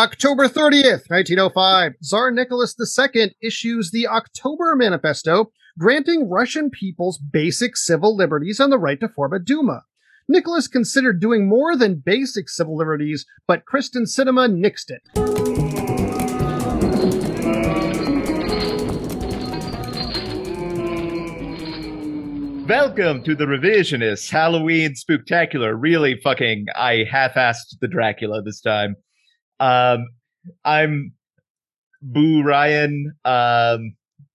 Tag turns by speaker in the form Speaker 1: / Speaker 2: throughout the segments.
Speaker 1: October 30th, 1905, Tsar Nicholas II issues the October Manifesto, granting Russian peoples basic civil liberties and the right to form a Duma. Nicholas considered doing more than basic civil liberties, but Kyrsten Sinema nixed it.
Speaker 2: Welcome to the Revisionists Halloween Spooktacular. Really fucking, I half-assed the Dracula this time. Um, I'm Boo Ryan. Um,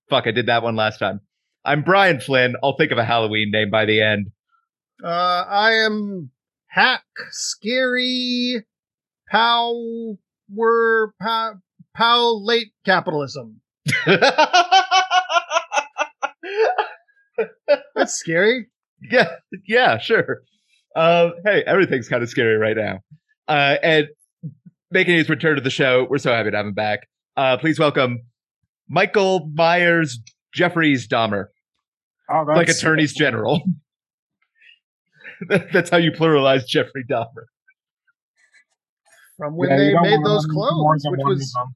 Speaker 2: fuck, I did that one last time. I'm Brian Flynn. I'll think of a Halloween name by the end.
Speaker 1: Uh, I am Hack Scary Pow Were Pow Pow Late Capitalism. That's scary.
Speaker 2: yeah, yeah, sure. Uh, hey, everything's kind of scary right now. Uh, and making his return to the show, we're so happy to have him back. Uh, please welcome Michael Myers Jeffries Dahmer,
Speaker 3: Oh,
Speaker 2: like
Speaker 3: that's-
Speaker 2: attorneys general. That's how you pluralize Jeffrey Dahmer.
Speaker 1: From when
Speaker 3: Yeah,
Speaker 1: they made those
Speaker 3: them
Speaker 1: clones, which was
Speaker 3: them.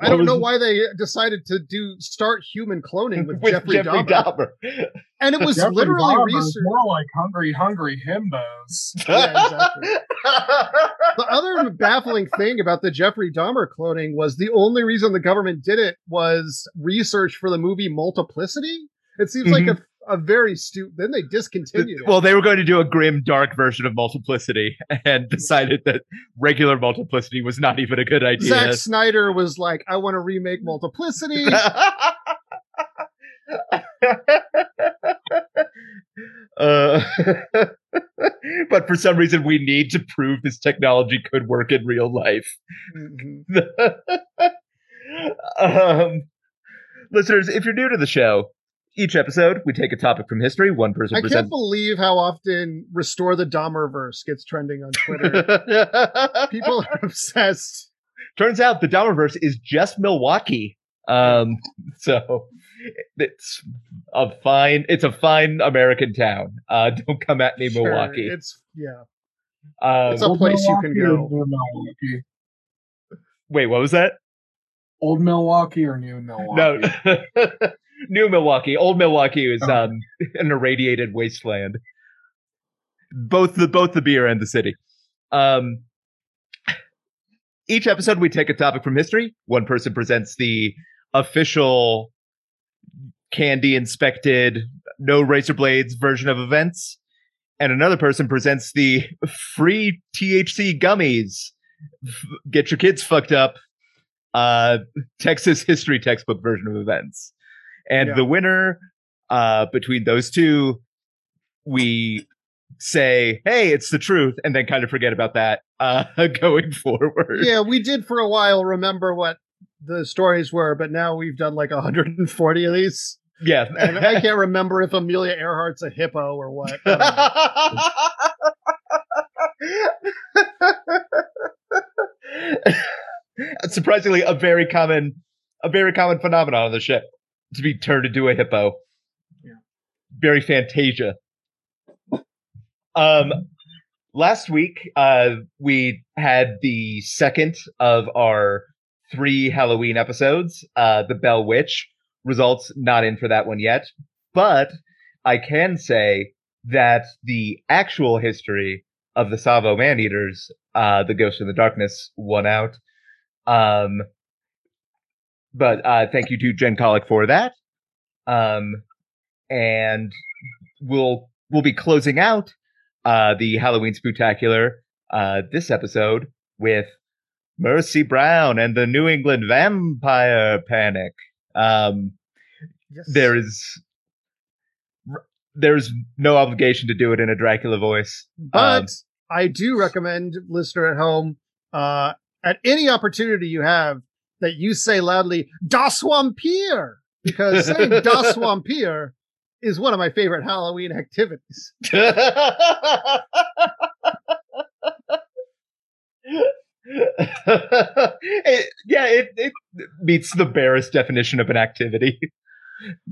Speaker 1: I don't know why they decided to do start human cloning with,
Speaker 2: With
Speaker 1: Jeffrey, Dahmer. and it was
Speaker 3: Jeffrey
Speaker 1: literally
Speaker 3: Dahmer
Speaker 1: research.
Speaker 3: more like hungry, hungry himbos.
Speaker 1: Yeah, exactly. The other baffling thing about the Jeffrey Dahmer cloning was the only reason the government did it was research for the movie Multiplicity. It seems like mm-hmm. a, a very stupid. Then they discontinued it.
Speaker 2: well, they were going to do a grim, dark version of Multiplicity and decided that regular Multiplicity was not even a good idea.
Speaker 1: Zack Snyder was like, "I want to remake Multiplicity."
Speaker 2: uh, but for some reason, we need to prove this technology could work in real life.
Speaker 1: Mhm.
Speaker 2: um, listeners, if you're new to the show, each episode we take a topic from history. One person
Speaker 1: I can't believe how often "Restore the Dahmerverse" gets trending on Twitter. People are obsessed.
Speaker 2: Turns out the Dahmerverse is just Milwaukee. Um, so it's a fine, it's a fine American town. Uh, don't come at me,
Speaker 1: Sure,
Speaker 2: Milwaukee.
Speaker 1: It's yeah.
Speaker 2: Um,
Speaker 1: It's a
Speaker 3: Old
Speaker 1: place you can go.
Speaker 2: Wait, what was that?
Speaker 3: Old Milwaukee or New Milwaukee?
Speaker 2: No, New Milwaukee. Old Milwaukee is
Speaker 3: Oh.
Speaker 2: um an irradiated wasteland. Both the both the beer and the city. Um, each episode we take a topic from history. One person presents the official candy inspected, no razor blades version of events, and another person presents the free THC gummies. F- Get your kids fucked up. Uh, Texas history textbook version of events. And
Speaker 1: Yeah.
Speaker 2: the winner uh, between those two, we say, hey, it's the truth, and then kind of forget about that uh, going forward.
Speaker 1: Yeah, we did for a while remember what the stories were, but now we've done like 140 of these.
Speaker 2: Yeah.
Speaker 1: And I can't remember if Amelia Earhart's a hippo or what.
Speaker 2: Surprisingly, a very common, a very common phenomenon on the ship to be turned into a hippo.
Speaker 1: Yeah.
Speaker 2: Very Fantasia. Um, last week, uh, we had the second of our three Halloween episodes. Uh, the Bell Witch results not in for that one yet, but I can say that the actual history of the Tsavo Maneaters, uh, the Ghost in the Darkness, won out. Um, but uh, thank you to Jen Colick for that. Um, and we'll we'll be closing out uh, the Halloween Spectacular uh, this episode with Mercy Brown and the New England Vampire Panic. Um,
Speaker 1: yes.
Speaker 2: there is there's no obligation to do it in a Dracula voice.
Speaker 1: But
Speaker 2: Um,
Speaker 1: I do recommend, listener at home, uh, at any opportunity you have, that you say loudly, Das Vampir! Because saying Das Vampir is one of my favorite Halloween activities.
Speaker 2: it, yeah, it, it meets the barest definition of an activity.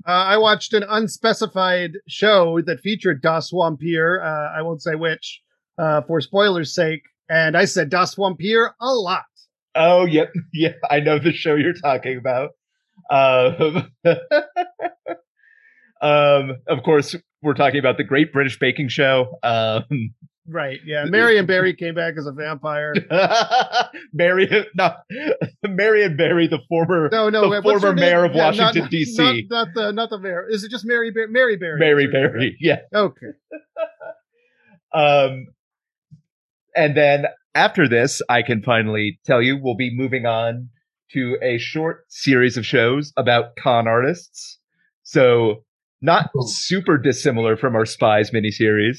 Speaker 1: Uh, I watched an unspecified show that featured Das Vampir. Uh, I won't say which, uh, for spoilers' sake. And I said Das Vampir a lot.
Speaker 2: Oh, yep, yeah, I know the show you're talking about. Um, um, of course, we're talking about the Great British Baking Show. Um,
Speaker 1: Right. Yeah. Marion Barry came back as a vampire.
Speaker 2: Mary, not Marion Barry, the former,
Speaker 1: No, no.
Speaker 2: the former
Speaker 1: name?
Speaker 2: mayor of
Speaker 1: Yeah,
Speaker 2: Washington
Speaker 1: not-
Speaker 2: D.C.
Speaker 1: Not, not the not the mayor. Is it just Mary Bar- Mary Berry?
Speaker 2: Mary Berry, yeah.
Speaker 1: Okay.
Speaker 2: Um, and then after this, I can finally tell you we'll be moving on to a short series of shows about con artists. So not
Speaker 3: Ooh.
Speaker 2: super dissimilar from our spies miniseries.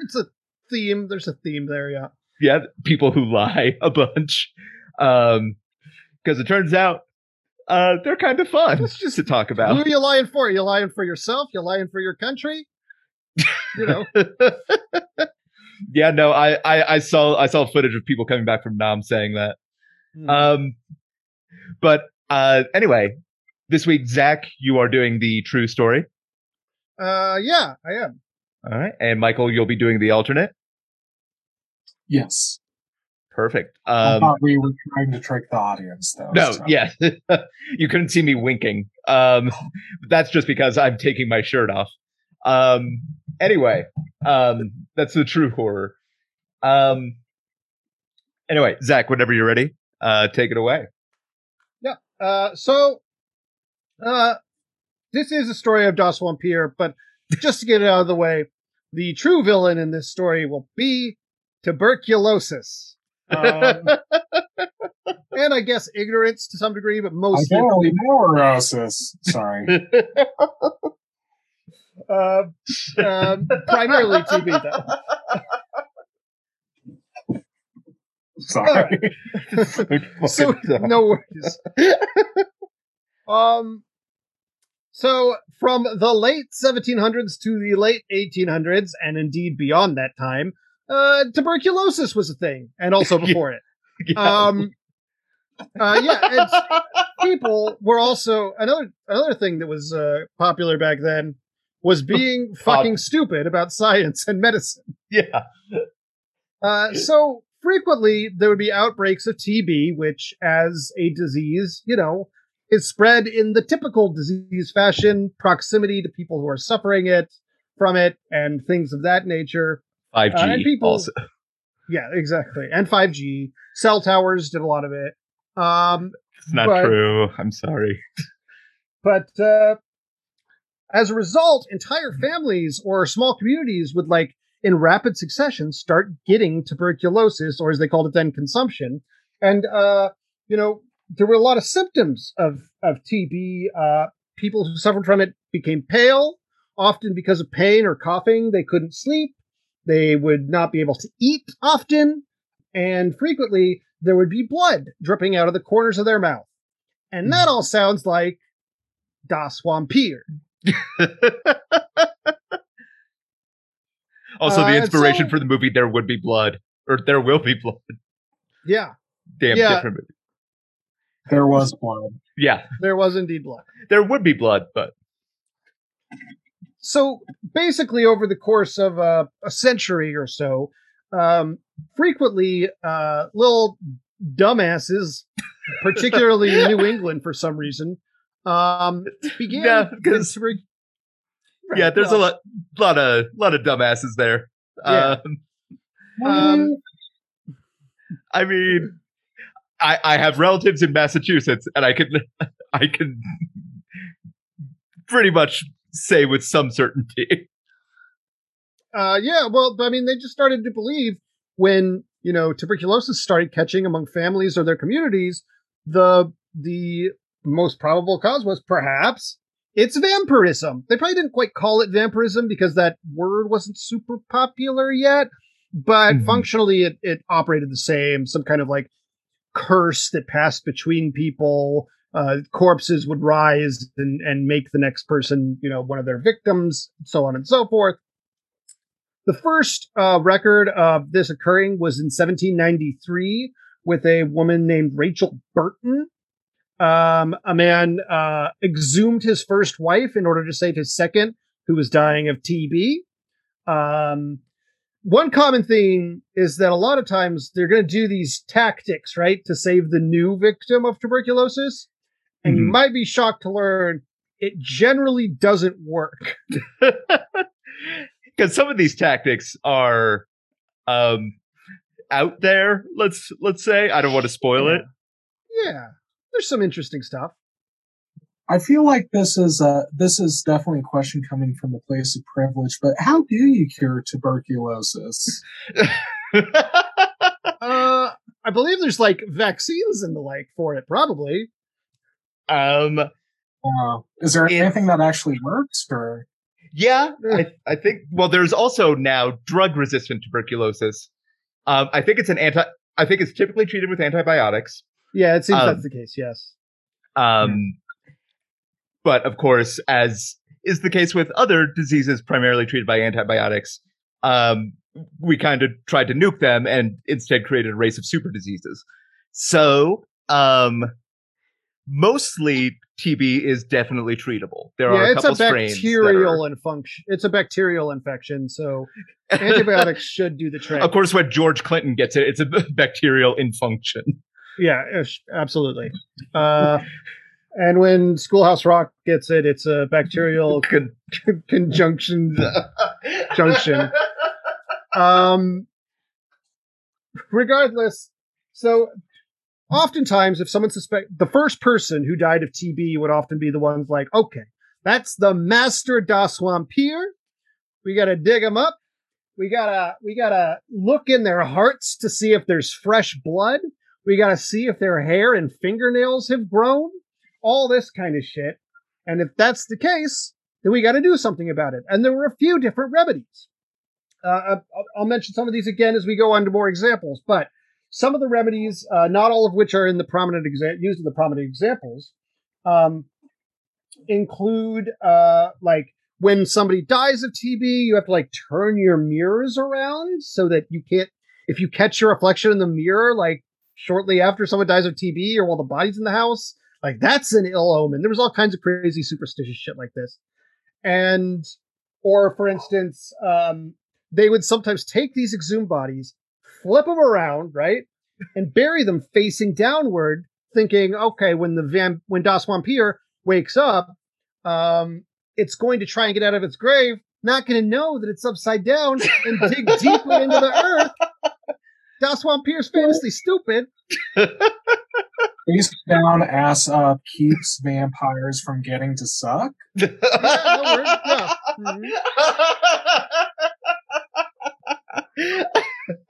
Speaker 1: It's a theme. There's a theme there. Yeah.
Speaker 2: Yeah, people who lie a bunch. Um, because it turns out uh they're kind of fun
Speaker 1: It's just-
Speaker 2: to talk about.
Speaker 1: Who are you lying for? you lying for yourself? You lying for your country? You know.
Speaker 2: yeah, no, I, I I saw I saw footage of people coming back from Nam saying that.
Speaker 1: Hmm.
Speaker 2: Um, but uh, anyway, this week, Zach, you are doing the true story.
Speaker 1: Uh, yeah, I am.
Speaker 2: All right, and Michael, you'll be doing the alternate.
Speaker 3: Yes.
Speaker 2: Perfect.
Speaker 3: I
Speaker 2: Um,
Speaker 3: thought we were trying to trick the audience, though.
Speaker 2: no,
Speaker 3: so-
Speaker 2: yeah, you couldn't see me winking. Um, that's just because I'm taking my shirt off. Um, anyway, um, that's the true horror. Um, anyway, Zach, whenever you're ready, uh, take it away. Yeah.
Speaker 1: Uh, so, uh, this is a story of Das Vampire, but just to get it out of the way, the true villain in this story will be tuberculosis. Um, and I guess ignorance to some degree, but mostly.
Speaker 3: barely know neurosis. Sorry.
Speaker 1: Uh, um, primarily TB, though.
Speaker 3: Sorry.
Speaker 1: so no worries. um, so from the late 1700s to the late 1800s, and indeed beyond that time, uh, tuberculosis was a thing, and also before it.
Speaker 2: Yeah.
Speaker 1: Um, uh, yeah, and people were also another another thing that was uh, popular back then was being fucking stupid about science and medicine.
Speaker 2: yeah.
Speaker 1: Uh, so frequently there would be outbreaks of TB, which, as a disease, you know, is spread in the typical disease fashion, proximity to people who are suffering it from it, and things of that nature.
Speaker 2: 5G
Speaker 1: Uh, and people-
Speaker 2: also.
Speaker 1: Yeah, exactly. And 5G, cell towers did a lot of it. Um,
Speaker 2: It's not
Speaker 1: but-
Speaker 2: true. I'm sorry.
Speaker 1: but uh, as a result, entire families or small communities would like in rapid succession start getting tuberculosis, or as they called it then, consumption. And uh, you know, there were a lot of symptoms of of TB. Uh, people who suffered from it became pale, often because of pain or coughing. They couldn't sleep. They would not be able to eat often, and frequently there would be blood dripping out of the corners of their mouth. And that all sounds like Das Vampir.
Speaker 2: also,
Speaker 1: Uh,
Speaker 2: the inspiration
Speaker 1: so-
Speaker 2: for the movie There Would Be Blood, or There Will Be Blood.
Speaker 1: Yeah,
Speaker 2: Damn
Speaker 1: Yeah.
Speaker 2: different movie.
Speaker 3: there was blood.
Speaker 2: Yeah,
Speaker 1: there was indeed blood.
Speaker 2: there would be blood, but
Speaker 1: So basically, over the course of uh, a century or so, um, frequently uh, little dumbasses, particularly in New England for some reason, um, began.
Speaker 2: Yeah, 'cause-
Speaker 1: to re-
Speaker 2: yeah, there's
Speaker 1: well,
Speaker 2: a lot, lot of, lot of dumbasses there.
Speaker 1: Yeah.
Speaker 2: Um,
Speaker 1: Um,
Speaker 2: I mean, I, I have relatives in Massachusetts, and I can, I can pretty much say with some certainty.
Speaker 1: Uh, yeah, well, I mean, they just started to believe when you know tuberculosis started catching among families or their communities, the the most probable cause was perhaps it's vampirism. They probably didn't quite call it vampirism because that word wasn't super popular yet, but
Speaker 2: Mhm.
Speaker 1: functionally it it operated the same. Some kind of like curse that passed between people. Uh, corpses would rise and, and make the next person, you know, one of their victims, so on and so forth. The first uh, record of this occurring was in 1793 with a woman named Rachel Burton. Um, a man uh, exhumed his first wife in order to save his second, who was dying of TB. Um, one common thing is that a lot of times they're going to do these tactics, right, to save the new victim of tuberculosis. And you
Speaker 2: Mhm.
Speaker 1: might be shocked to learn it generally doesn't work.
Speaker 2: because some of these tactics are um out there let's let's say i don't want to spoil it
Speaker 1: Yeah, there's some interesting stuff.
Speaker 3: I feel like this is a this is definitely a question coming from a place of privilege. But how do you cure tuberculosis?
Speaker 1: Uh, I believe there's like vaccines and the like for it, probably.
Speaker 2: um
Speaker 3: Uh, is there
Speaker 2: It's-
Speaker 3: anything that actually works, or
Speaker 2: yeah I, I think well there's also now drug resistant tuberculosis um i think it's an anti i think it's typically treated with antibiotics
Speaker 1: Yeah, it seems
Speaker 2: Um,
Speaker 1: that's the case. Yes.
Speaker 2: Um, but of course, as is the case with other diseases primarily treated by antibiotics, um, we kind of tried to nuke them and instead created a race of super diseases. So, um, mostly TB is definitely treatable. There are a
Speaker 1: it's a
Speaker 2: couple strains that
Speaker 1: bacterial
Speaker 2: are-
Speaker 1: and function. It's a bacterial infection, so antibiotics should do the trick.
Speaker 2: of course, when George Clinton gets it, it's a bacterial infunction.
Speaker 1: Yeah, absolutely. Uh, and when Schoolhouse Rock gets it, it's a bacterial con- conjunction. Junction. Um, regardless, so oftentimes, if someone suspect the first person who died of TB would often be the ones like, okay, that's the master das vampire. We gotta dig them up. We gotta we gotta look in their hearts to see if there's fresh blood. We gotta see if their hair and fingernails have grown. All this kind of shit. And if that's the case, then we got to do something about it. And there were a few different remedies. Uh, I'll, I'll mention some of these again as we go on to more examples, but some of the remedies, uh, not all of which are in the prominent exa- used in the prominent examples, um, include uh, like when somebody dies of TB, you have to like turn your mirrors around so that you can't. If you catch your reflection in the mirror, like shortly after someone dies of TB or while the body's in the house, like that's an ill omen. There was all kinds of crazy superstitious shit like this. And or for instance, um, they would sometimes take these exhumed bodies, flip them around, right? And bury them facing downward, thinking, okay, when the van when Das wakes up, um, it's going to try and get out of its grave, not gonna know that it's upside down and dig deeply into the earth. Das Vampire's famously stupid.
Speaker 3: face down, ass up keeps vampires from getting to suck?
Speaker 1: Yeah, that works. Yeah. Mhm.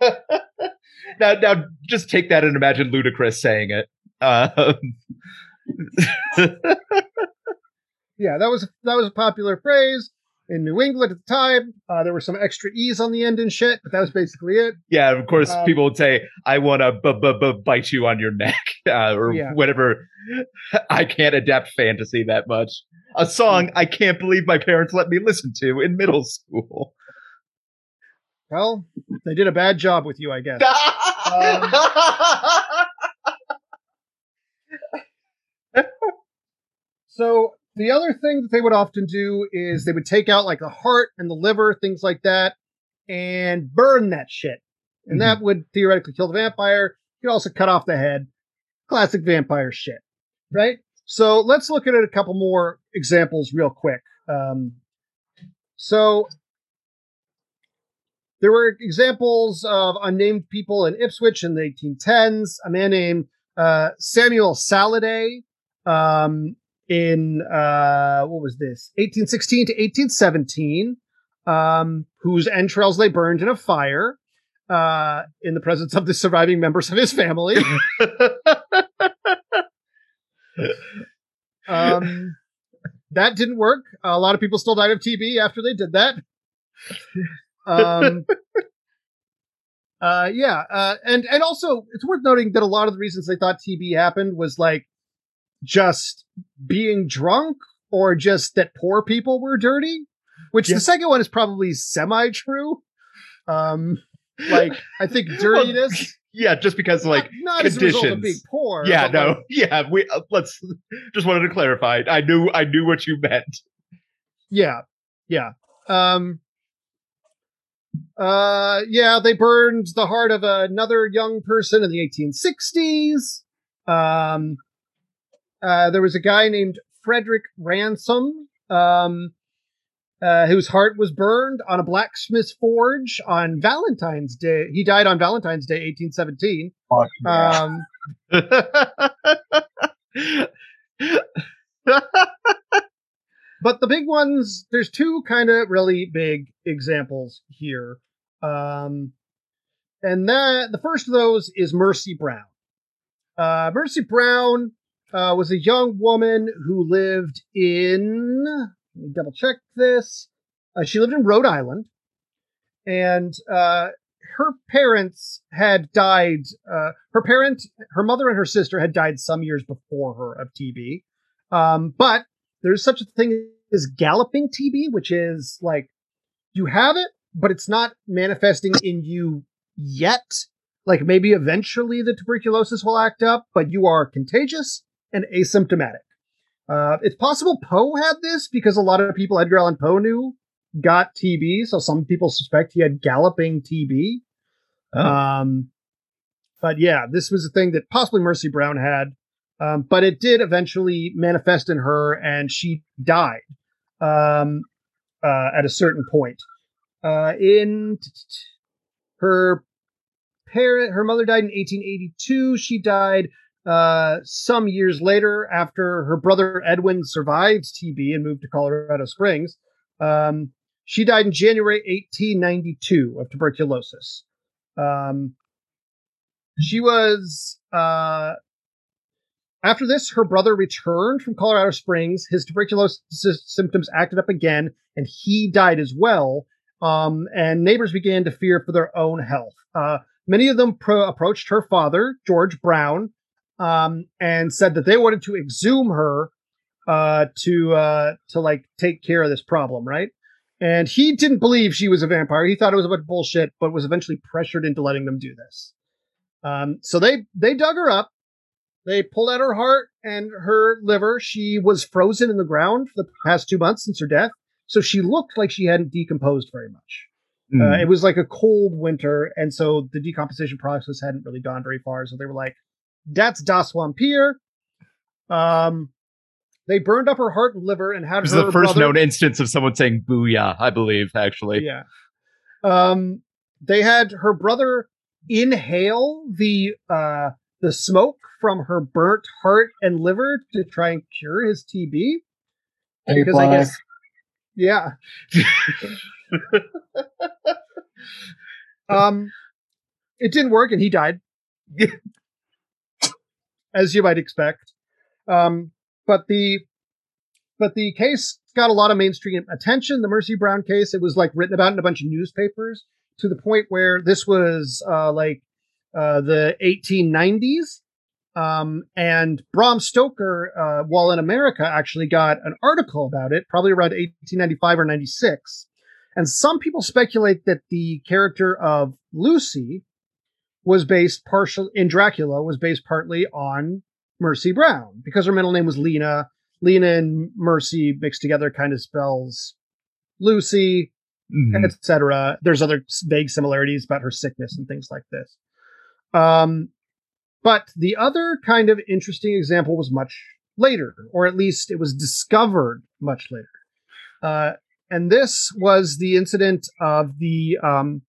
Speaker 2: now, now, just take that and imagine Ludacris saying it. Um,
Speaker 1: Yeah, that was that was a popular phrase in New England at the time. Uh, there were some extra e's on the end and shit, but that was basically it.
Speaker 2: yeah, of course,
Speaker 1: Um,
Speaker 2: people would say, "I want to b- b- b- bite you on your neck," uh, or
Speaker 1: Yeah.
Speaker 2: whatever. I can't adapt fantasy that much. A song I can't believe my parents let me listen to in middle school.
Speaker 1: Well, they did a bad job with you, I guess. So the other thing that they would often do is they would take out like the heart and the liver, things like that, and burn that shit. And that would theoretically kill the vampire. You could also cut off the head. Classic vampire shit, right? So let's look at a couple more examples real quick. Um, so there were examples of unnamed people in Ipswich in the 1810s. A man named uh, Samuel Saladay um, in uh, what was this? 1816 to 1817 um, whose entrails they burned in a fire uh, in the presence of the surviving members of his family. Um, that didn't work. A lot of people still died of tb after they did that. Um, uh, yeah uh, and and also it's worth noting that a lot of the reasons they thought tb happened was like just being drunk or just that poor people were dirty which
Speaker 2: Yeah.
Speaker 1: the second one is probably semi true um like i think dirtiness
Speaker 2: yeah, just because like
Speaker 1: not, not as a result of
Speaker 2: conditions.
Speaker 1: being poor
Speaker 2: yeah, no,
Speaker 1: like,
Speaker 2: yeah. We uh, let's just wanted to clarify. I knew I knew what you meant.
Speaker 1: yeah yeah um Uh, yeah, they burned the heart of another young person in the 1860s. Um, uh, there was a guy named Frederick Ransom, um, uh, whose heart was burned on a blacksmith's forge on Valentine's Day. He died on Valentine's Day, 1817.
Speaker 3: Fuck.
Speaker 1: Um, but the big ones, there's two kind of really big examples here. Um, and that the first of those is Mercy Brown. Uh, Mercy Brown uh, was a young woman who lived in. Let me double check this. Uh, she lived in Rhode Island, and uh, her parents had died. Uh, her parent, her mother, and her sister had died some years before her of TB. Um, but there's such a thing as galloping TB, which is like you have it, but it's not manifesting in you yet. Like maybe eventually the tuberculosis will act up, but you are contagious and asymptomatic. Uh, it's possible Poe had this because a lot of people Edgar Allan Poe knew got TB, so some people suspect he had galloping TB.
Speaker 2: Oh.
Speaker 1: Um, but yeah, this was a thing that possibly Mercy Brown had, um, but it did eventually manifest in her, and she died um, uh, at a certain point. Uh, in her parent, her mother died in 1882. She died uh, some years later after her brother Edwin survived TB and moved to Colorado Springs. Um, she died in January 1892 of tuberculosis. Um, she was uh, after this, her brother returned from Colorado Springs. His tuberculosis symptoms acted up again, and he died as well. Um, and neighbors began to fear for their own health. Uh, many of them pro- approached her father, George Brown, um, and said that they wanted to exhume her uh, to uh, to like take care of this problem, right? And he didn't believe she was a vampire. He thought it was a bunch of bullshit, but was eventually pressured into letting them do this. Um, so they they dug her up. They pulled out her heart and her liver. She was frozen in the ground for the past two months since her death, so she looked like she hadn't decomposed very much. Uh, it was like a cold winter, and so the decomposition process hadn't really gone very far. So they were like, "That's Das Vampir." Um, they burned up her heart and liver and had
Speaker 2: This
Speaker 1: her
Speaker 2: is the first
Speaker 1: brother-
Speaker 2: known instance of someone saying "booyah," I believe, actually.
Speaker 1: Yeah. Um, they had her brother inhale the uh the smoke from her burnt heart and liver to try and cure his TB.
Speaker 3: Hey,
Speaker 1: Because I guess, yeah. um, it didn't work, and he died, as you might expect. Um, but the but the case got a lot of mainstream attention. The Mercy Brown case, it was like written about in a bunch of newspapers to the point where this was uh, like uh, the 1890s. Um, and Bram Stoker, uh, while in America, actually got an article about it, probably around 1895 or 96. And some people speculate that the character of Lucy was based partial in Dracula was based partly on Mercy Brown because her middle name was Lena. Lena and Mercy mixed together kind of spells Lucy,
Speaker 2: Mhm.
Speaker 1: etc. There's other vague similarities about her sickness and things like this. Um, but the other kind of interesting example was much later, or at least it was discovered much later. Uh, and this was the incident of the um,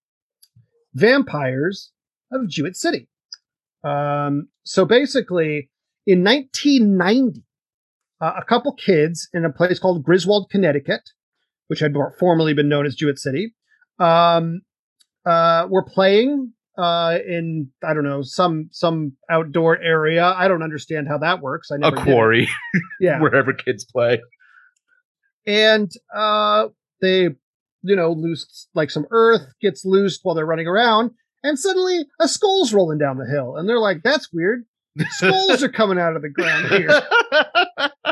Speaker 1: vampires of Jewett City. Um, so basically, in 1990, uh, a couple kids in a place called Griswold, Connecticut, which had more- formerly been known as Jewett City, um, uh, were playing uh, in I don't know some some outdoor area. I don't understand how that works. I never it.
Speaker 2: quarry
Speaker 1: Yeah,
Speaker 2: wherever kids play.
Speaker 1: and uh, they you know loose like some earth gets loosed while they're running around, and suddenly a skull's rolling down the hill, and they're like, "That's weird." Skulls are coming out of the ground here.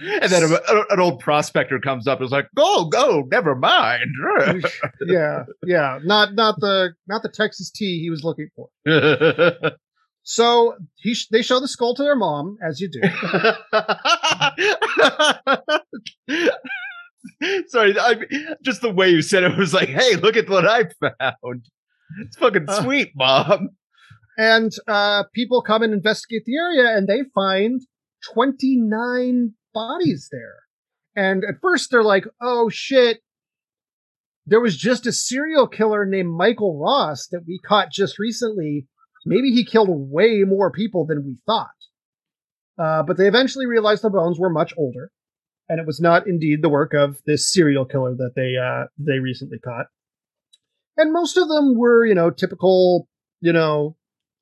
Speaker 2: and then a, an old prospector comes up and is like, "Go, go, never mind."
Speaker 1: yeah, yeah, not not the not the Texas tea he was looking for. So he sh- they show the skull to their mom, as you do.
Speaker 2: Sorry, I, just the way you said it was like, "Hey, look at what I found." It's fucking
Speaker 1: Uh.
Speaker 2: sweet, mom.
Speaker 1: And uh, people come and investigate the area and they find 29 bodies there. And at first they're like, oh shit, there was just a serial killer named Michael Ross that we caught just recently. Maybe he killed way more people than we thought. Uh, but they eventually realized the bones were much older, and it was not indeed the work of this serial killer that they uh, they recently caught. And most of them were, you know, typical, you know,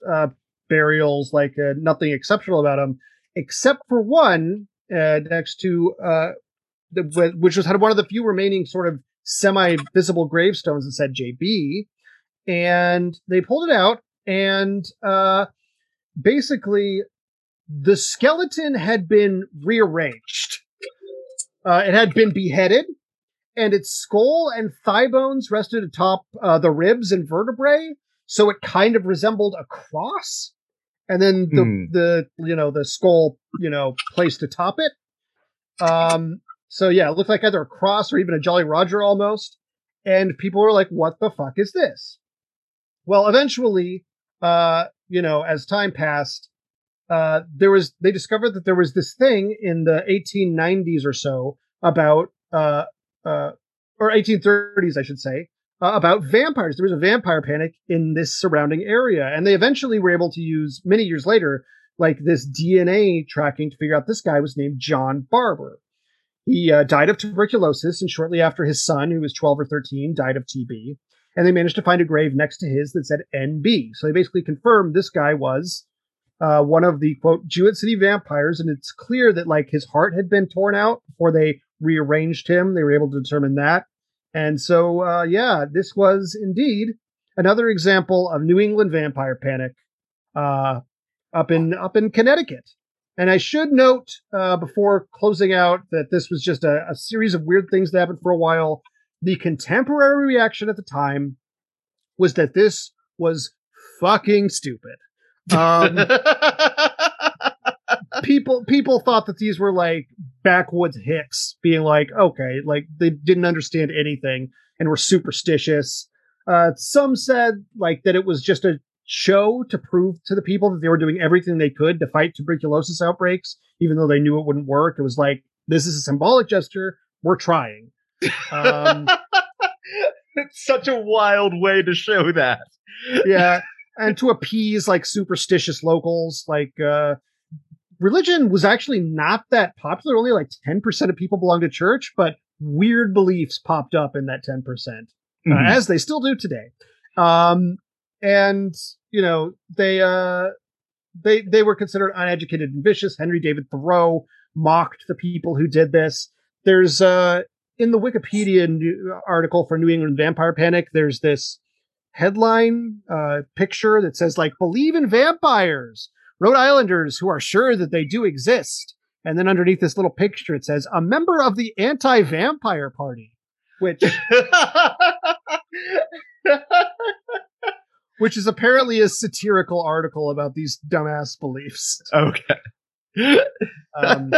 Speaker 1: uh, burials, like uh, nothing exceptional about them, except for one uh, next to uh, the, which was had one of the few remaining sort of semi-visible gravestones that said JB, and they pulled it out, and uh, basically the skeleton had been rearranged. Uh, it had been beheaded, and its skull and thigh bones rested atop uh, the ribs and vertebrae, so it kind of resembled a cross. And then the
Speaker 2: Hmm.
Speaker 1: the you know the skull you know placed atop it. Um. So yeah, it looked like either a cross or even a Jolly Roger almost. And people were like, "What the fuck is this?" Well, eventually, uh, you know, as time passed, uh, there was they discovered that there was this thing in the 1890s or so about uh, uh, or 1830s, I should say, uh, about vampires. There was a vampire panic in this surrounding area, and they eventually were able to use many years later, like this DNA tracking to figure out this guy was named John Barber. He uh, died of tuberculosis, and shortly after, his son, who was 12 or 13, died of TB. And they managed to find a grave next to his that said NB. So they basically confirmed this guy was uh, one of the quote Jewett City vampires, and it's clear that like his heart had been torn out before they rearranged him. They were able to determine that, and so uh, yeah, this was indeed another example of New England vampire panic uh, up in up in Connecticut. And I should note uh, before closing out that this was just a, a series of weird things that happened for a while. The contemporary reaction at the time was that this was fucking stupid. Um, people people thought that these were like backwoods hicks being like okay like they didn't understand anything and were superstitious. Uh some said like that it was just a show to prove to the people that they were doing everything they could to fight tuberculosis outbreaks even though they knew it wouldn't work. It was like this is a symbolic gesture. We're trying. Um
Speaker 2: it's such a wild way to show that.
Speaker 1: yeah and to appease like superstitious locals like uh religion was actually not that popular. Only like 10% of people belonged to church but weird beliefs popped up in that 10% uh,
Speaker 2: Mhm.
Speaker 1: as they still do today. Um and you know they uh they they were considered uneducated and vicious. Henry david thoreau mocked the people who did this. There's uh in the wikipedia new- article for new england vampire panic there's this headline uh, picture that says like believe in vampires rhode islanders who are sure that they do exist. And then underneath this little picture it says a member of the anti-vampire party which which is apparently a satirical article about these dumbass beliefs.
Speaker 2: Okay.
Speaker 1: um,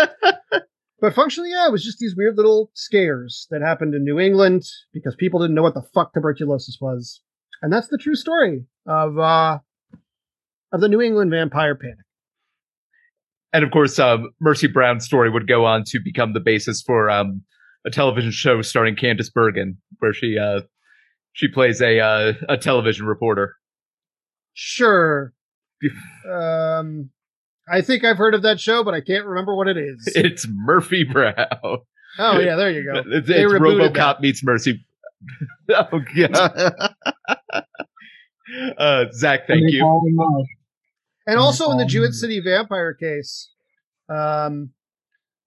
Speaker 1: but functionally yeah it was just these weird little scares that happened in new england because people didn't know what the fuck tuberculosis was and that's the true story of uh of the new england vampire panic
Speaker 2: and of course, um, Mercy Brown's story would go on to become the basis for um, a television show starring Candice Bergen, where she uh, she plays a uh, a television reporter.
Speaker 1: sure um i think i've heard of that show but i can't remember what it is
Speaker 2: It's Murphy Brown.
Speaker 1: oh yeah there you go
Speaker 2: It's, it's RoboCop
Speaker 1: that.
Speaker 2: meets Mercy. oh god. uh, Zach, thank you.
Speaker 3: call him, uh,
Speaker 1: And also in the Jewett City vampire case, um,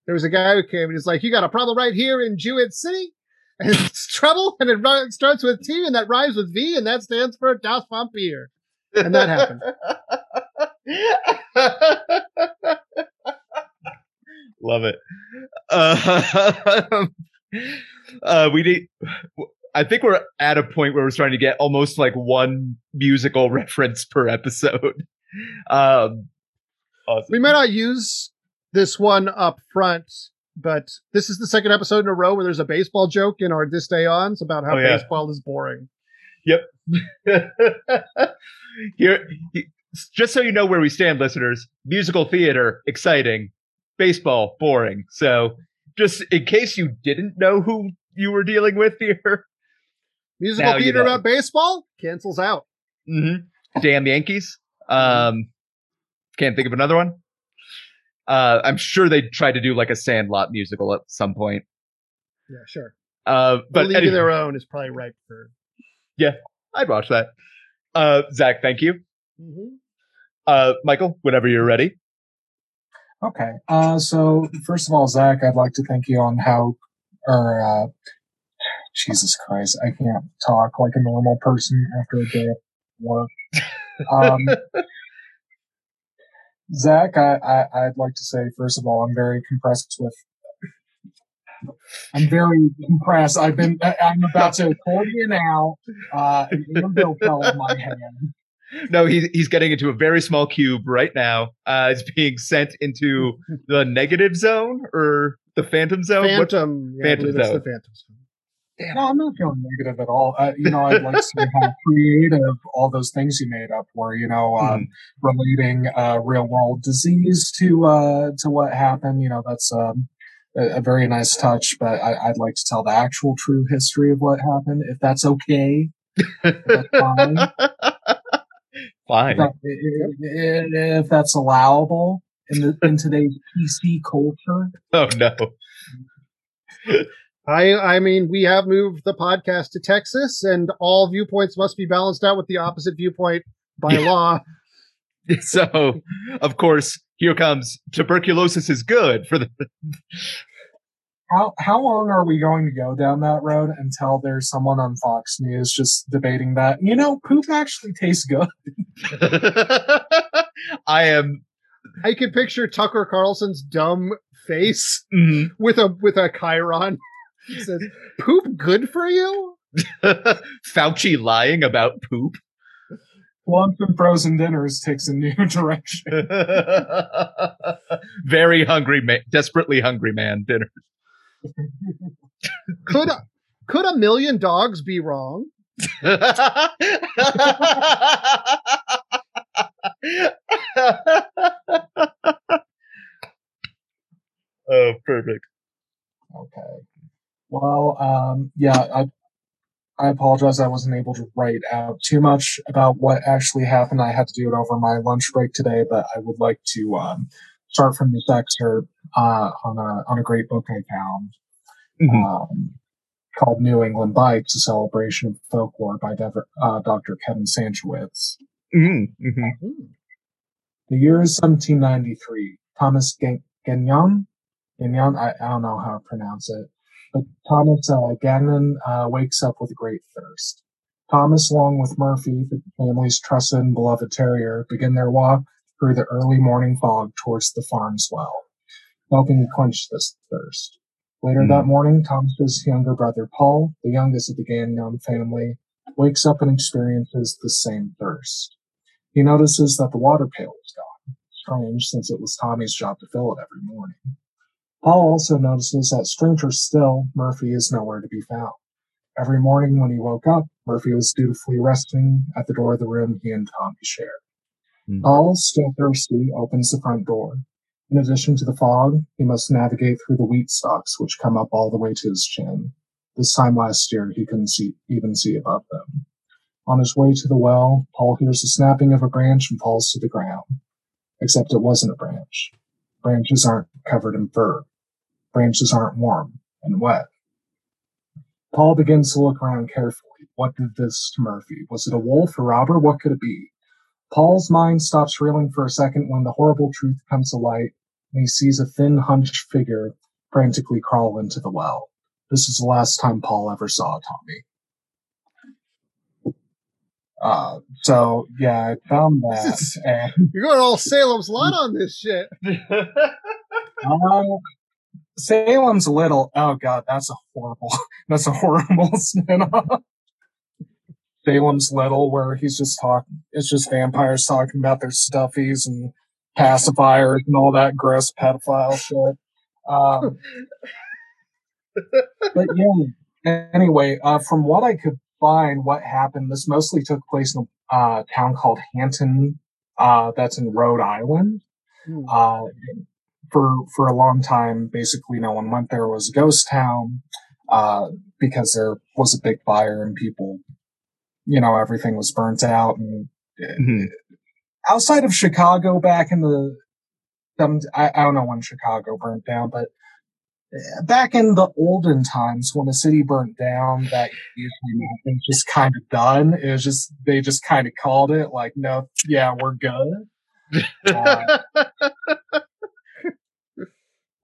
Speaker 1: there was a guy who came and he's like, "You got a problem right here in Jewett City, and it's trouble, and it ri- starts with T, and that rhymes with V, and that stands for Das Vampire." And that happened.
Speaker 2: Love it. Uh, uh, we need. I think we're at a point where we're starting to get almost like one musical reference per episode. Um, awesome.
Speaker 1: We may not use this one up front but this is the second episode in a row where there's a baseball joke in our This Day Ons about how
Speaker 2: Oh, yeah.
Speaker 1: baseball is boring.
Speaker 2: Yep. Here, just so you know where we stand, listeners. Musical theater, exciting. Baseball, boring. So, just in case you didn't know who you were dealing with here,
Speaker 1: Musical
Speaker 2: Now you
Speaker 1: theater
Speaker 2: know.
Speaker 1: about baseball cancels out.
Speaker 2: hmm damn Yankees. Um, can't think of another one. Uh, I'm sure they tried to do like a Sandlot musical at some point.
Speaker 1: Yeah, sure.
Speaker 2: Uh,
Speaker 1: But
Speaker 2: but
Speaker 1: League
Speaker 2: anyway,
Speaker 1: of Their Own is probably ripe for.
Speaker 2: Yeah, I'd watch that. Uh, Zach, thank you.
Speaker 1: Mhm.
Speaker 2: Uh, Michael, whenever you're ready.
Speaker 3: Okay. Uh, so first of all, Zach, I'd like to thank you on how, or uh, Jesus Christ, I can't talk like a normal person after a day of work. Um, Zach, I, I I'd like to say first of all, I'm very compressed with. I'm very compressed. I've been. I- I'm about to accordion out. Uh, an anvil fell in my hand.
Speaker 2: No, he's he's getting into a very small cube right now. Uh, it's being sent into the negative zone or the phantom zone. What-
Speaker 1: Phantom. Yeah,
Speaker 2: Phantom
Speaker 1: believe it's the Phantom Zone.
Speaker 3: No, I'm not feeling negative at all. Uh, you know, I'd like to see how creative all those things you made up were. You know, um, relating uh, real world disease to uh, to what happened. You know, that's um, a, a very nice touch. But I, I'd like to tell the actual true history of what happened, if that's okay. That's fine.
Speaker 2: Fine.
Speaker 3: If, that- i- i- if that's allowable in the in today's PC culture.
Speaker 2: Oh no.
Speaker 1: I I mean, we have moved the podcast to Texas, and all viewpoints must be balanced out with the opposite viewpoint by
Speaker 2: Yeah.
Speaker 1: law.
Speaker 2: So, of course, here comes tuberculosis is good for the.
Speaker 3: How how long are we going to go down that road until there's someone on Fox News just debating that? You know, poop actually tastes good.
Speaker 2: I am.
Speaker 1: I can picture Tucker Carlson's dumb face
Speaker 2: mhm.
Speaker 1: with a with a chyron. It says, "Poop good for you."
Speaker 2: Fauci lying about poop.
Speaker 3: Lunch and frozen dinners takes a new direction.
Speaker 2: Very hungry man, desperately hungry man dinner.
Speaker 1: Could a, could a million dogs be wrong?
Speaker 2: oh, perfect.
Speaker 3: Okay. Well, um, yeah, I I apologize. I wasn't able to write out too much about what actually happened. I had to do it over my lunch break today, but I would like to um, start from this excerpt uh, on a on a great book I found
Speaker 2: Mhm.
Speaker 3: um, called New England Bikes: A Celebration of Folklore by Dev- uh, Dr. Kevin Sanchowitz.
Speaker 2: Mhm, mhm.
Speaker 1: Hmm.
Speaker 3: The year is 1793. Thomas Ga- Gagnon, Gagnon, I, I don't know how to pronounce it, but Thomas uh, Gagnon uh, wakes up with a great thirst. Thomas, along with Murphy, the family's trusted and beloved terrier, begin their walk through the early morning fog towards the farm's well, hoping to quench this thirst. Later
Speaker 2: Hmm.
Speaker 3: that morning, Thomas's younger brother Paul, the youngest of the Gagnon family, wakes up and experiences the same thirst. He notices that the water pail is gone. Strange, since it was Tommy's job to fill it every morning. Paul also notices that stranger still, Murphy is nowhere to be found. Every morning when he woke up, Murphy was dutifully resting at the door of the room he and Tommy shared.
Speaker 2: Hmm.
Speaker 3: Paul, still thirsty, opens the front door. In addition to the fog, he must navigate through the wheat stalks, which come up all the way to his chin. This time last year, he couldn't see, even see above them. On his way to the well, Paul hears the snapping of a branch and falls to the ground. Except it wasn't a branch. Branches aren't covered in fur. Branches aren't warm and wet. Paul begins to look around carefully. What did this to Murphy? Was it a wolf, a robber? What could it be? Paul's mind stops reeling for a second when the horrible truth comes to light and he sees a thin, hunched figure frantically crawl into the well. This is the last time Paul ever saw Tommy. Uh, so yeah, I found that. And,
Speaker 1: You're going all Salem's Lot on this shit.
Speaker 3: um, Salem's Little. Oh god, that's a horrible. That's a horrible spin-off. Salem's Little, where he's just talking. It's just vampires talking about their stuffies and pacifiers and all that gross pedophile shit. Um, but yeah, anyway, uh, from what I could find, what happened, this mostly took place in a uh, town called Hanton, uh, that's in Rhode Island.
Speaker 1: Hmm.
Speaker 3: Uh, for for a long time, basically, no one went there. It was a ghost town uh, because there was a big fire and people, you know, everything was burnt out. And
Speaker 2: Mhm.
Speaker 3: outside of Chicago, back in the, I, I don't know when Chicago burnt down, but back in the olden times when a city burnt down, that usually meant it was just kind of done. It was just they just kind of called it like, no, yeah, we're good. Uh,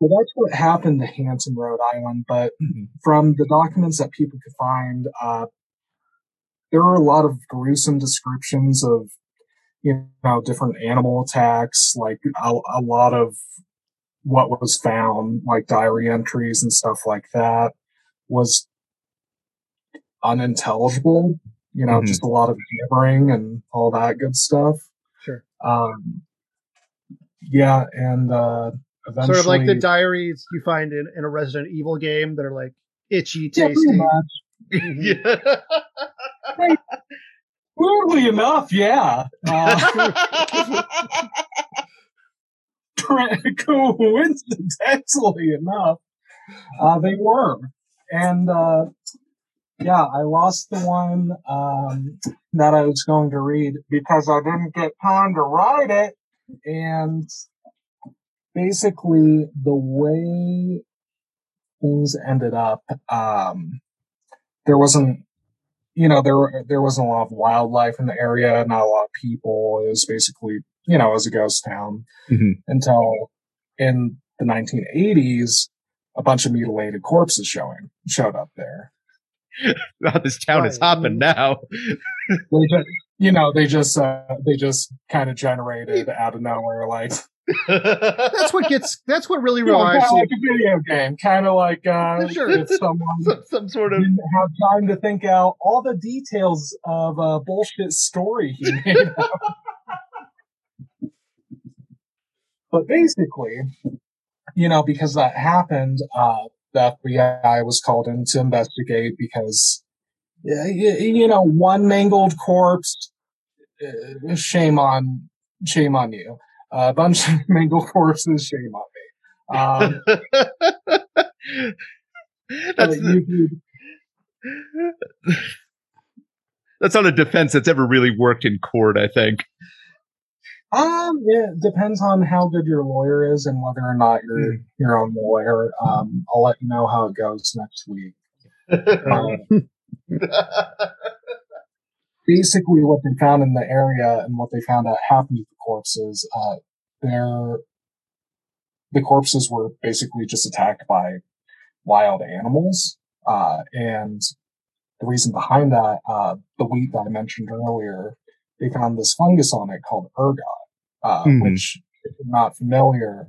Speaker 3: So that's what happened to Hanson, Rhode Island. But
Speaker 2: Mhm.
Speaker 3: from the documents that people could find, uh, there are a lot of gruesome descriptions of, you know, different animal attacks, like a, a lot of what was found, like diary entries and stuff like that, was unintelligible. You know,
Speaker 2: Mhm.
Speaker 3: just a lot of gibbering and all that good stuff.
Speaker 1: Sure.
Speaker 3: Um, yeah, and uh, eventually,
Speaker 1: Sort of like the diaries you find in, in a Resident Evil game that are like itchy,
Speaker 3: Yeah, pretty
Speaker 1: tasty.
Speaker 3: much.
Speaker 2: yeah.
Speaker 3: Weirdly enough, yeah. Uh, coincidentally enough, uh, they were. And uh, yeah, I lost the one um, that I was going to read because I didn't get time to write it. And basically, the way things ended up, um, there wasn't you know, there there wasn't a lot of wildlife in the area, not a lot of people. It was basically, you know, as a ghost town
Speaker 2: Mhm.
Speaker 3: until in the 1980s, a bunch of mutilated corpses showing showed up there.
Speaker 2: Wow, this town is
Speaker 1: Right.
Speaker 2: hopping now.
Speaker 3: They just, you know, they just uh, they just kind of generated out of nowhere, like
Speaker 1: That's what gets. That's what really
Speaker 3: you know,
Speaker 1: reminds me.
Speaker 3: like a video game, kind of like uh,
Speaker 1: Sure.
Speaker 3: if someone
Speaker 2: some, some sort of
Speaker 3: didn't have time to think out all the details of a bullshit story he made up. But basically, you know, because that happened, uh, the FBI was called in to investigate because, you, you know, one mangled corpse, uh, shame on, shame on you. a bunch of mangled corpses, shame on me. Um,
Speaker 2: that's the- that's not a defense that's ever really worked in court. I think.
Speaker 3: Um, it depends on how good your lawyer is and whether or not you're your own lawyer. Um, I'll let you know how it goes next week. Um, basically, what they found in the area and what they found out happened to the corpses, uh, the corpses were basically just attacked by wild animals. Uh, and the reason behind that, uh, the wheat that I mentioned earlier, they found this fungus on it called ergot, uh,
Speaker 2: Mhm.
Speaker 3: which, if you're not familiar,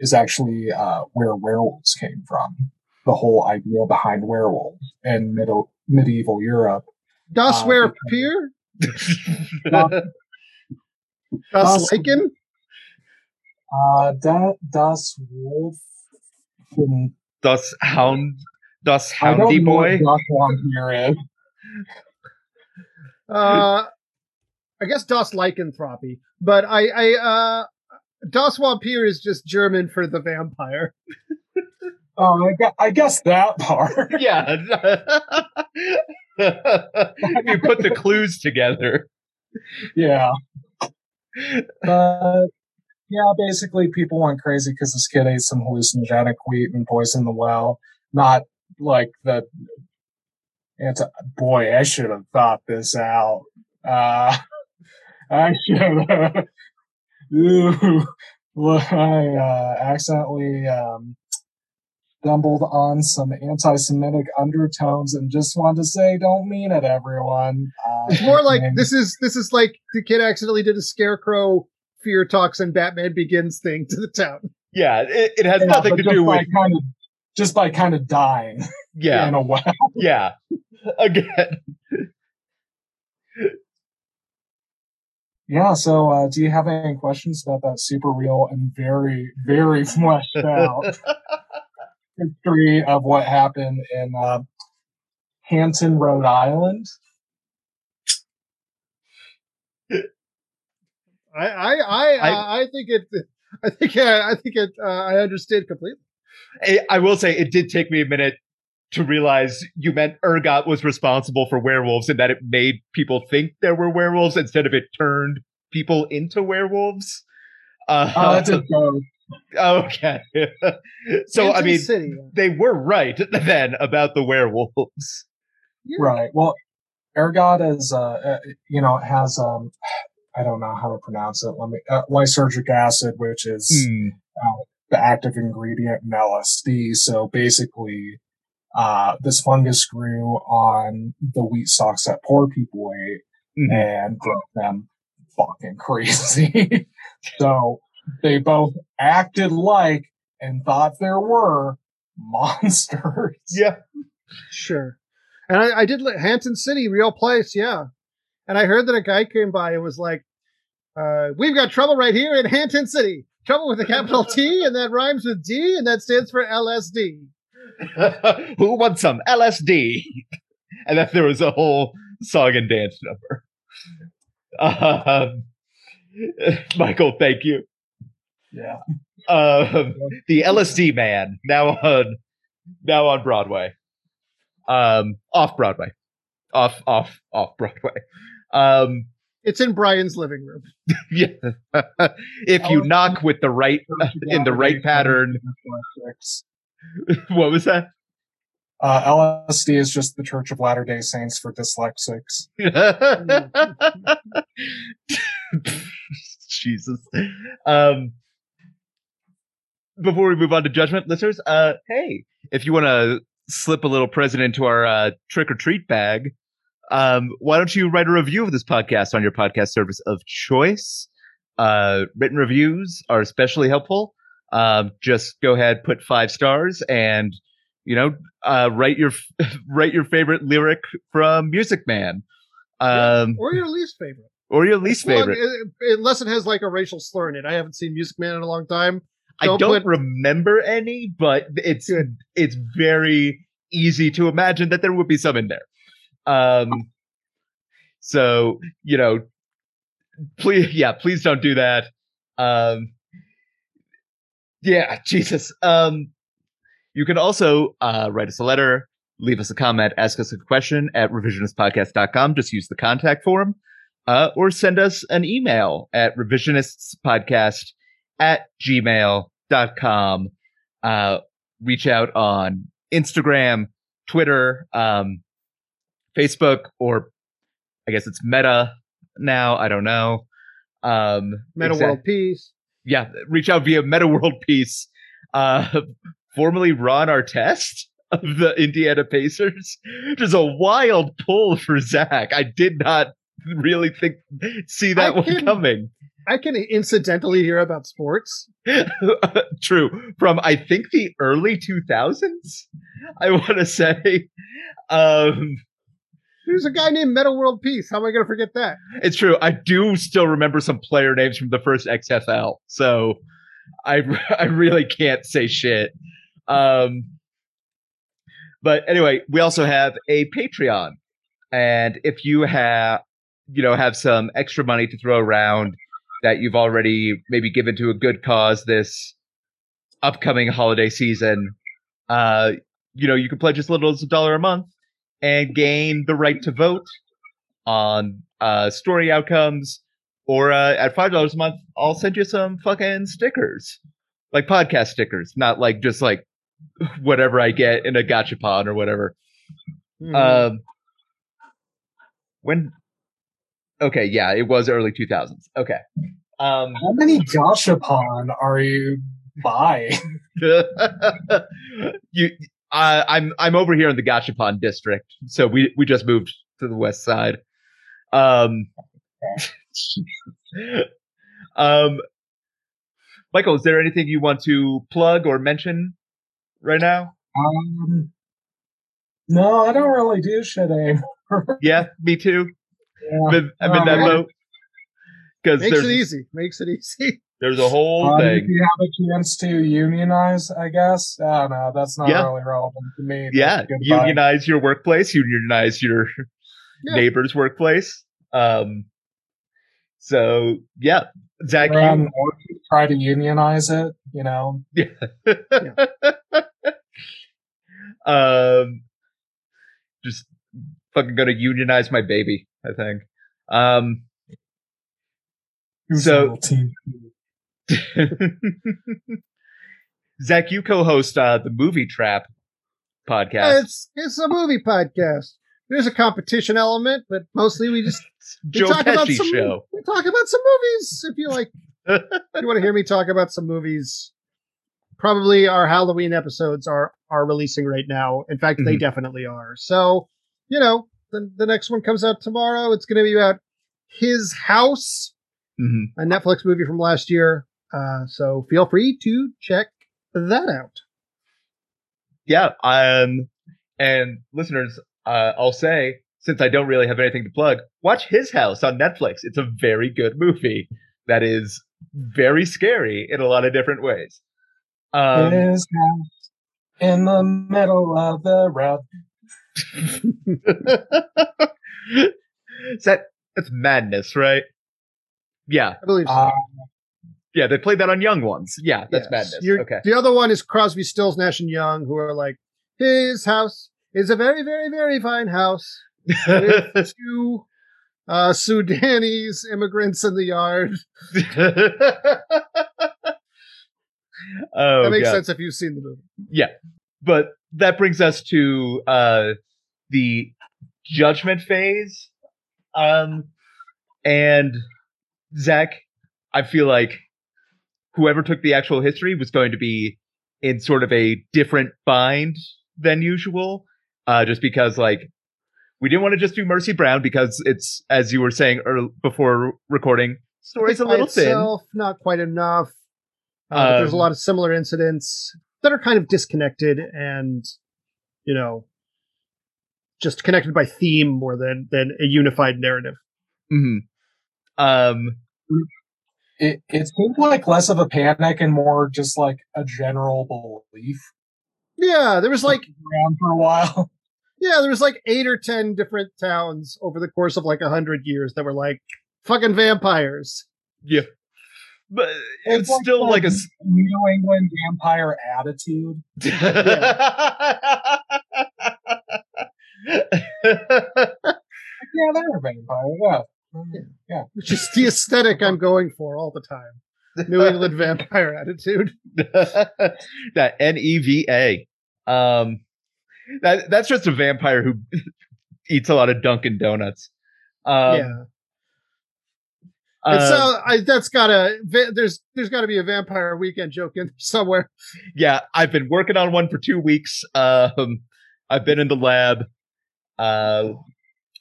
Speaker 3: is actually uh, where werewolves came from. The whole idea behind werewolves in middle medieval Europe.
Speaker 1: Das
Speaker 3: Uh,
Speaker 1: where
Speaker 3: because-
Speaker 1: Pier?
Speaker 3: Uh,
Speaker 1: Das
Speaker 3: Das-
Speaker 1: Lycan?
Speaker 3: Uh, da, das Wolf. in-
Speaker 2: Das Hound, Das
Speaker 3: I don't
Speaker 2: Houndy
Speaker 3: know
Speaker 2: Boy.
Speaker 3: what Das Vampire is.
Speaker 1: Uh, I guess Das Lycanthropy, but I, I, uh, Das Vampir is just German for the vampire.
Speaker 3: Oh, I guess, I guess that part.
Speaker 2: Yeah. you put the clues together.
Speaker 3: yeah. But yeah, basically, people went crazy because this kid ate some hallucinogenic wheat and poisoned the well. Not like the. Anti- boy, I should have thought this out. Uh, I should have. Ooh, well, I uh, accidentally um, stumbled on some anti-Semitic undertones and just wanted to say, "Don't mean it, everyone." Uh,
Speaker 1: It's more like
Speaker 3: and-
Speaker 1: this is this is like the kid accidentally did a scarecrow fear talks and Batman Begins thing to the town.
Speaker 2: Yeah, it, it has
Speaker 3: Yeah,
Speaker 2: nothing
Speaker 3: but
Speaker 2: to
Speaker 3: just
Speaker 2: do
Speaker 3: by
Speaker 2: with
Speaker 3: kind of just by kind of dying
Speaker 2: yeah,
Speaker 3: in a well.
Speaker 2: yeah. Again,
Speaker 3: Yeah. So, uh, do you have any questions about that super real and very very fleshed out history of what happened in uh, Hampton, Rhode Island.
Speaker 1: I I I,
Speaker 2: I-
Speaker 1: uh, I think it. I think uh, I think it. Uh, I understand completely.
Speaker 2: I, I will say it did take me a minute to realize you meant Ergot was responsible for werewolves and that it made people think there were werewolves instead of it turned people into werewolves. Uh,
Speaker 3: Oh, that's a
Speaker 2: okay. so, I mean,
Speaker 1: City.
Speaker 2: they were right then about the werewolves.
Speaker 1: Yeah.
Speaker 3: Right. Well, ergot is, uh, uh, you know, it has, um, I don't know how to pronounce it. Let me, uh, lysergic acid, which is
Speaker 2: Hmm.
Speaker 3: the active ingredient in LSD. So basically, uh, this fungus grew on the wheat stalks that poor people ate
Speaker 2: Mhm.
Speaker 3: and drove them fucking crazy. so they both acted like and thought there were monsters.
Speaker 2: Yeah.
Speaker 1: Sure. And I, I did li- Hampton City, real place, yeah. And I heard that a guy came by and was like, uh, "We've got trouble right here in Hampton City. Trouble with a capital T, and that rhymes with D, and that stands for LSD."
Speaker 2: Who wants some LSD? And then there was a whole song and dance number. Um, Michael, thank you.
Speaker 3: Yeah.
Speaker 2: Um, the LSD man now on now on Broadway, um, off Broadway, off off off Broadway. Um,
Speaker 1: It's in Brian's living room.
Speaker 2: yeah, if you knock with the right in the right pattern. what was that?
Speaker 3: Uh, LSD is just the Church of Latter Day Saints for dyslexics.
Speaker 2: Jesus. Um, before we move on to judgment, listeners, uh, hey, if you want to slip a little present into our uh, trick or treat bag, um, why don't you write a review of this podcast on your podcast service of choice? Uh, written reviews are especially helpful. Um, just go ahead, put five stars, and you know, uh, write your write your favorite lyric from Music Man, um,
Speaker 1: Or your least favorite.
Speaker 2: or your least
Speaker 1: Well,
Speaker 2: favorite.
Speaker 1: unless it has like a racial slur in it. I haven't seen Music Man in a long time.
Speaker 2: I
Speaker 1: don't
Speaker 2: don't
Speaker 1: put-
Speaker 2: remember any, but it's
Speaker 1: Good.
Speaker 2: it's very easy to imagine that there would be some in there. Um, so you know, please, yeah, please don't do that. Um, yeah, Jesus. Um, you can also uh, write us a letter, leave us a comment, ask us a question at revisionistpodcast.com. Just use the contact form, uh, or send us an email at revisionistspodcast at gmail.com. Uh, reach out on Instagram, Twitter, um, Facebook, or I guess it's Meta now. I don't know. Um,
Speaker 1: Meta
Speaker 2: exact-
Speaker 1: World Peace.
Speaker 2: Yeah, reach out via Meta World Peace, uh, formerly Ron Artest of the Indiana Pacers. Which is a wild pull for Zach. I did not really think see that
Speaker 1: I
Speaker 2: one
Speaker 1: can-
Speaker 2: coming.
Speaker 1: I can incidentally hear about sports.
Speaker 2: True. From I think the early 2000s, I want to say. Um,
Speaker 1: There's a guy named Metal World Peace. How am I going to forget that?
Speaker 2: it's true. I do still remember some player names from the first XFL. So I I really can't say shit. Um, but anyway, we also have a Patreon, and if you have you know have some extra money to throw around that you've already maybe given to a good cause this upcoming holiday season, uh, you know you can pledge as little as a dollar a month and gain the right to vote on uh, story outcomes. Or uh, at five dollars a month, I'll send you some fucking stickers, like podcast stickers, not like just like whatever I get in a gachapon or whatever.
Speaker 1: Hmm.
Speaker 2: Um, when? Okay, yeah, it was early two thousands. Okay. Um,
Speaker 3: How many Gashapon are you buying?
Speaker 2: you, uh, I'm I'm over here in the Gachapon district, so we we just moved to the west side. Um, um, Michael, is there anything you want to plug or mention right now?
Speaker 3: Um, no, I don't really do shit anymore.
Speaker 2: Yeah, me too.
Speaker 3: Yeah.
Speaker 2: I'm in, I'm in
Speaker 3: Oh,
Speaker 2: that boat because
Speaker 1: Makes it easy. Makes it easy.
Speaker 2: There's a whole
Speaker 3: Um, if you have a chance to unionize, I guess. I don't know. That's not
Speaker 2: Yeah.
Speaker 3: really relevant to me.
Speaker 2: Yeah, unionize your workplace, unionize your
Speaker 1: Yeah.
Speaker 2: neighbor's workplace. Um, so yeah, Zach, you-
Speaker 3: Run or try to unionize it. You know, Yeah.
Speaker 2: um, just fucking gonna unionize my baby. I think. Um, So-
Speaker 3: a little team?
Speaker 2: Zach, you co-host uh, the Movie Trap podcast.
Speaker 1: It's it's a movie podcast. There's a competition element, but mostly we just we
Speaker 2: Joe
Speaker 1: talk about some,
Speaker 2: show.
Speaker 1: We talk about some movies. If you like, if you want to hear me talk about some movies, probably our Halloween episodes are are releasing right now. In fact, they
Speaker 2: Mhm.
Speaker 1: definitely are. So, you know, the the next one comes out tomorrow. It's going to be about his house,
Speaker 2: Mhm.
Speaker 1: a Netflix movie from last year. Uh, so feel free to check that out.
Speaker 2: Yeah. Um, and listeners, uh, I'll say since I don't really have anything to plug, watch His House on Netflix. It's a very good movie that is very scary in a lot of different ways. Um,
Speaker 3: His house in the middle of the road.
Speaker 2: is that that's madness, right? Yeah,
Speaker 1: I believe so.
Speaker 3: Uh,
Speaker 2: yeah. They played that on Young Ones. Yeah, that's
Speaker 1: Yes.
Speaker 2: madness.
Speaker 1: You're-
Speaker 2: okay.
Speaker 1: The other one is Crosby, Stills, Nash and Young, who are like, his house is a very, very, very fine house with two uh, Sudanese immigrants in the yard.
Speaker 2: oh,
Speaker 1: that makes
Speaker 2: God.
Speaker 1: sense if you've seen the movie.
Speaker 2: Yeah, but that brings us to uh the judgment phase um and zach i feel like whoever took the actual history was going to be in sort of a different bind than usual uh just because like we didn't want to just do mercy brown because it's as you were saying before recording story's a little thin
Speaker 1: Not quite enough. Uh, but there's a
Speaker 2: Um,
Speaker 1: lot of similar incidents that are kind of disconnected and, you know, just connected by theme more than than a unified narrative.
Speaker 2: Mhm. um
Speaker 3: it, it seemed like less of a panic and more just like a general belief
Speaker 1: Yeah, there was like
Speaker 3: around for a while.
Speaker 1: Yeah, there was like eight or ten different towns over the course of like a hundred years that were like fucking vampires.
Speaker 2: Yeah. But it's, still like a
Speaker 3: New England vampire attitude. Yeah, they're a vampire. Yeah.
Speaker 1: Which is the aesthetic I'm going for all the time. New England vampire attitude.
Speaker 2: that N E V A. Um, that that's just a vampire who eats a lot of Dunkin' Donuts. Um,
Speaker 1: yeah.
Speaker 2: uh,
Speaker 1: so I, that's gotta there's there's gotta be a vampire weekend joke in somewhere.
Speaker 2: yeah, I've been working on one for two weeks. Um, I've been in the lab. Uh,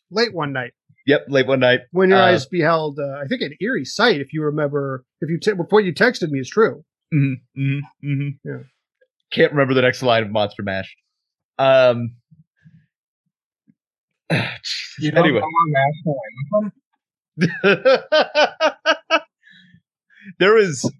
Speaker 1: Late one night
Speaker 2: yep, late one night.
Speaker 1: when your
Speaker 2: Uh,
Speaker 1: eyes beheld, uh, I think an eerie sight. If you remember, if you te- what you texted me is true.
Speaker 2: Mm-hmm, hmm hmm
Speaker 1: Yeah.
Speaker 2: Can't remember the next line of Monster Mash. Um.
Speaker 3: You don't
Speaker 2: anyway.
Speaker 3: know our national anthem?
Speaker 2: there was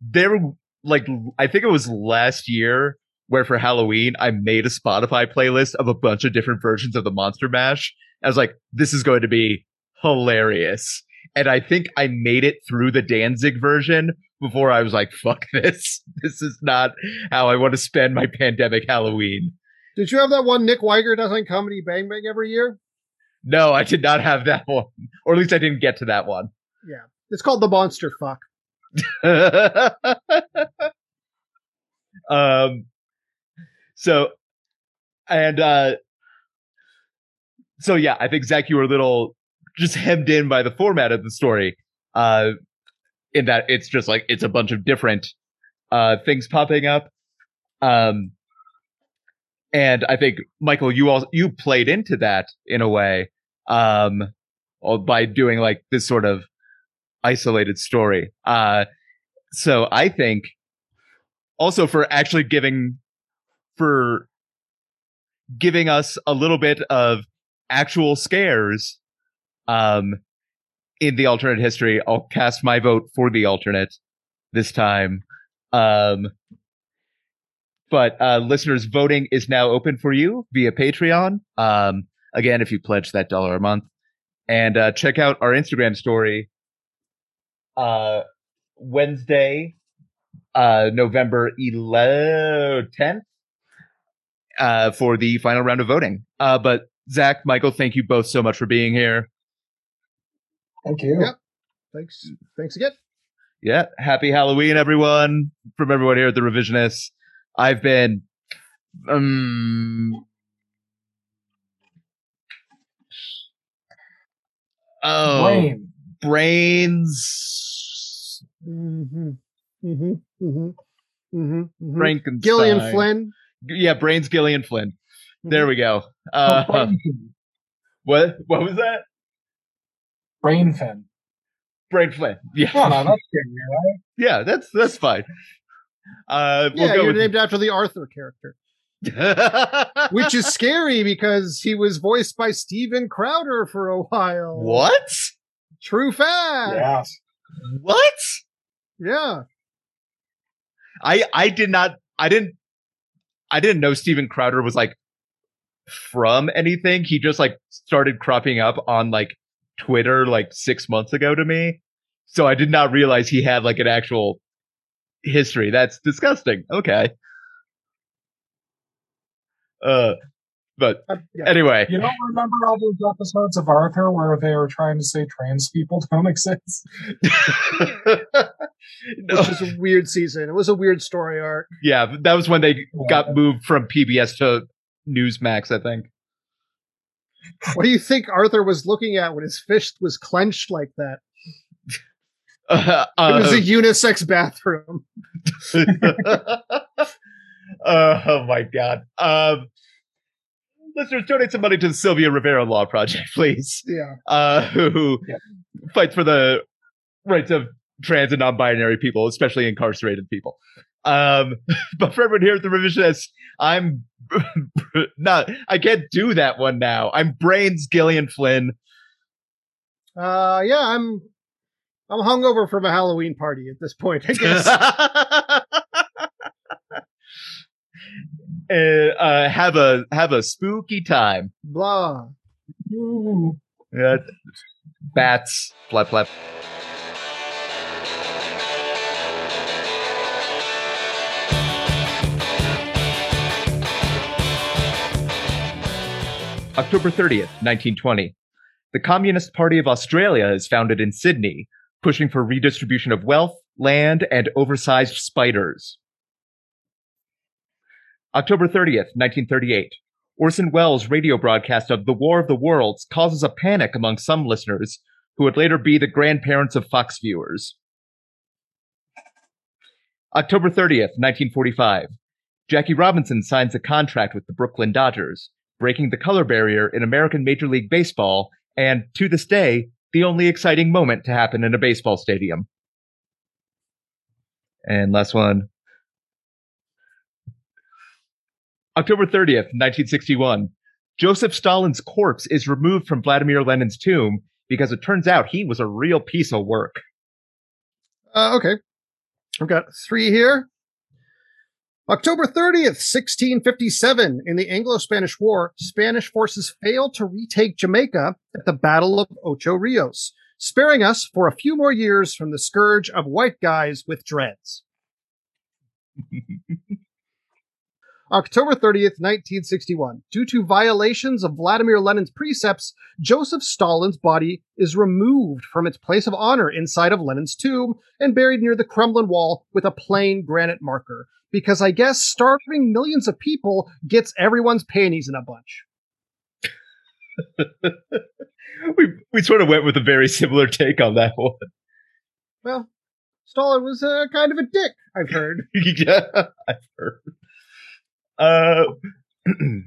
Speaker 2: there were like I think it was last year where for Halloween I made a Spotify playlist of a bunch of different versions of the Monster Mash. I was like, this is going to be hilarious. And I think I made it through the Danzig version before I was like, fuck this. This is not how I want to spend my pandemic Halloween.
Speaker 1: Did you have that one Nick Wiger does on Comedy Bang Bang every year?
Speaker 2: No, I did not have that one. Or at least I didn't get to that one.
Speaker 1: Yeah, it's called the Monster Fuck.
Speaker 2: um so and uh so yeah i think zach you were a little just hemmed in by the format of the story uh in that it's just like it's a bunch of different uh things popping up. Um and i think michael you all you played into that in a way um by doing like this sort of isolated story. Uh so i think also for actually giving for giving us a little bit of actual scares um in the alternate history, I'll cast my vote for the alternate this time. Um, but uh, listeners, voting is now open for you via Patreon. Um, again, if you pledge that dollar a month, and uh, check out our Instagram story. Uh, Wednesday, uh, November 10th, uh, for the final round of voting. Uh, but Zach, Michael, thank you both so much for being here.
Speaker 3: Thank you.
Speaker 1: Yep. Thanks. Thanks again.
Speaker 2: Yeah. Happy Halloween, everyone. From everyone here at the Revisionists. I've been um Oh
Speaker 3: Brain.
Speaker 2: brains
Speaker 1: Mm-hmm. Mm-hmm. Mm-hmm. Mm-hmm.
Speaker 2: Frankenstein.
Speaker 1: Gillian Flynn.
Speaker 2: Yeah, brains Gillian Flynn. There we go.
Speaker 3: Oh,
Speaker 2: Uh what what was that?
Speaker 3: brain fin.
Speaker 2: Brain Flynn. Yeah.
Speaker 3: Oh, no, that's good, right?
Speaker 2: Yeah, that's that's fine. Uh we'll
Speaker 1: yeah,
Speaker 2: go
Speaker 1: you're named after the Arthur character, which is scary because he was voiced by Steven Crowder for a while.
Speaker 2: What?
Speaker 1: True fact.
Speaker 3: Yeah.
Speaker 2: What?
Speaker 1: Yeah.
Speaker 2: I I did not I didn't I didn't know Steven Crowder was like from anything. He just like started cropping up on like Twitter like six months ago to me. So I did not realize he had like an actual history. That's disgusting. Okay. Uh but
Speaker 1: Uh, yeah.
Speaker 2: anyway.
Speaker 3: You don't remember all those episodes of Arthur where they were trying to say trans people don't exist?
Speaker 2: No.
Speaker 1: Which was a weird season. It was a weird story arc.
Speaker 2: yeah, that was when they
Speaker 3: Yeah.
Speaker 2: got moved from PBS to Newsmax, I think.
Speaker 1: What do you think Arthur was looking at when his fist was clenched like that?
Speaker 2: Uh,
Speaker 1: It was
Speaker 2: uh,
Speaker 1: a unisex bathroom.
Speaker 2: uh, oh my god. Um, listeners, donate some money to the Sylvia Rivera Law Project, please.
Speaker 1: Yeah.
Speaker 2: Uh, who
Speaker 3: Yeah.
Speaker 2: fights for the rights of trans and non-binary people, especially incarcerated people. Um, but for everyone here at the Revisionist, I'm not. I can't do that one now. I'm Brains Gillian Flynn.
Speaker 1: Uh yeah, I'm I'm hungover from a Halloween party at this point, I guess.
Speaker 2: uh, uh, have a have a spooky time.
Speaker 1: Blah.
Speaker 3: Ooh.
Speaker 2: Yeah. Bats, flap flap. October 30th, 1920. The Communist Party of Australia is founded in Sydney, pushing for redistribution of wealth, land, and oversized spiders. October 30th, 1938. Orson Welles' radio broadcast of The War of the Worlds causes a panic among some listeners who would later be the grandparents of Fox viewers. October 30th, 1945. Jackie Robinson signs a contract with the Brooklyn Dodgers, breaking the color barrier in American Major League Baseball, and to this day, the only exciting moment to happen in a baseball stadium. And last one. October 30th, 1961. Joseph Stalin's corpse is removed from Vladimir Lenin's tomb because it turns out he was a real piece of work.
Speaker 1: Uh, okay. I've got three here. October 30th, 1657, in the Anglo Spanish War, Spanish forces failed to retake Jamaica at the Battle of Ocho Rios, sparing us for a few more years from the scourge of white guys with dreads. October 30th, 1961. Due to violations of Vladimir Lenin's precepts, Joseph Stalin's body is removed from its place of honor inside of Lenin's tomb and buried near the Kremlin wall with a plain granite marker. Because I guess starving millions of people gets everyone's panties in a bunch.
Speaker 2: we we sort of went with a very similar take on that one.
Speaker 1: Well, Stalin was uh, kind of a dick, I've heard.
Speaker 2: yeah, I've heard. Uh,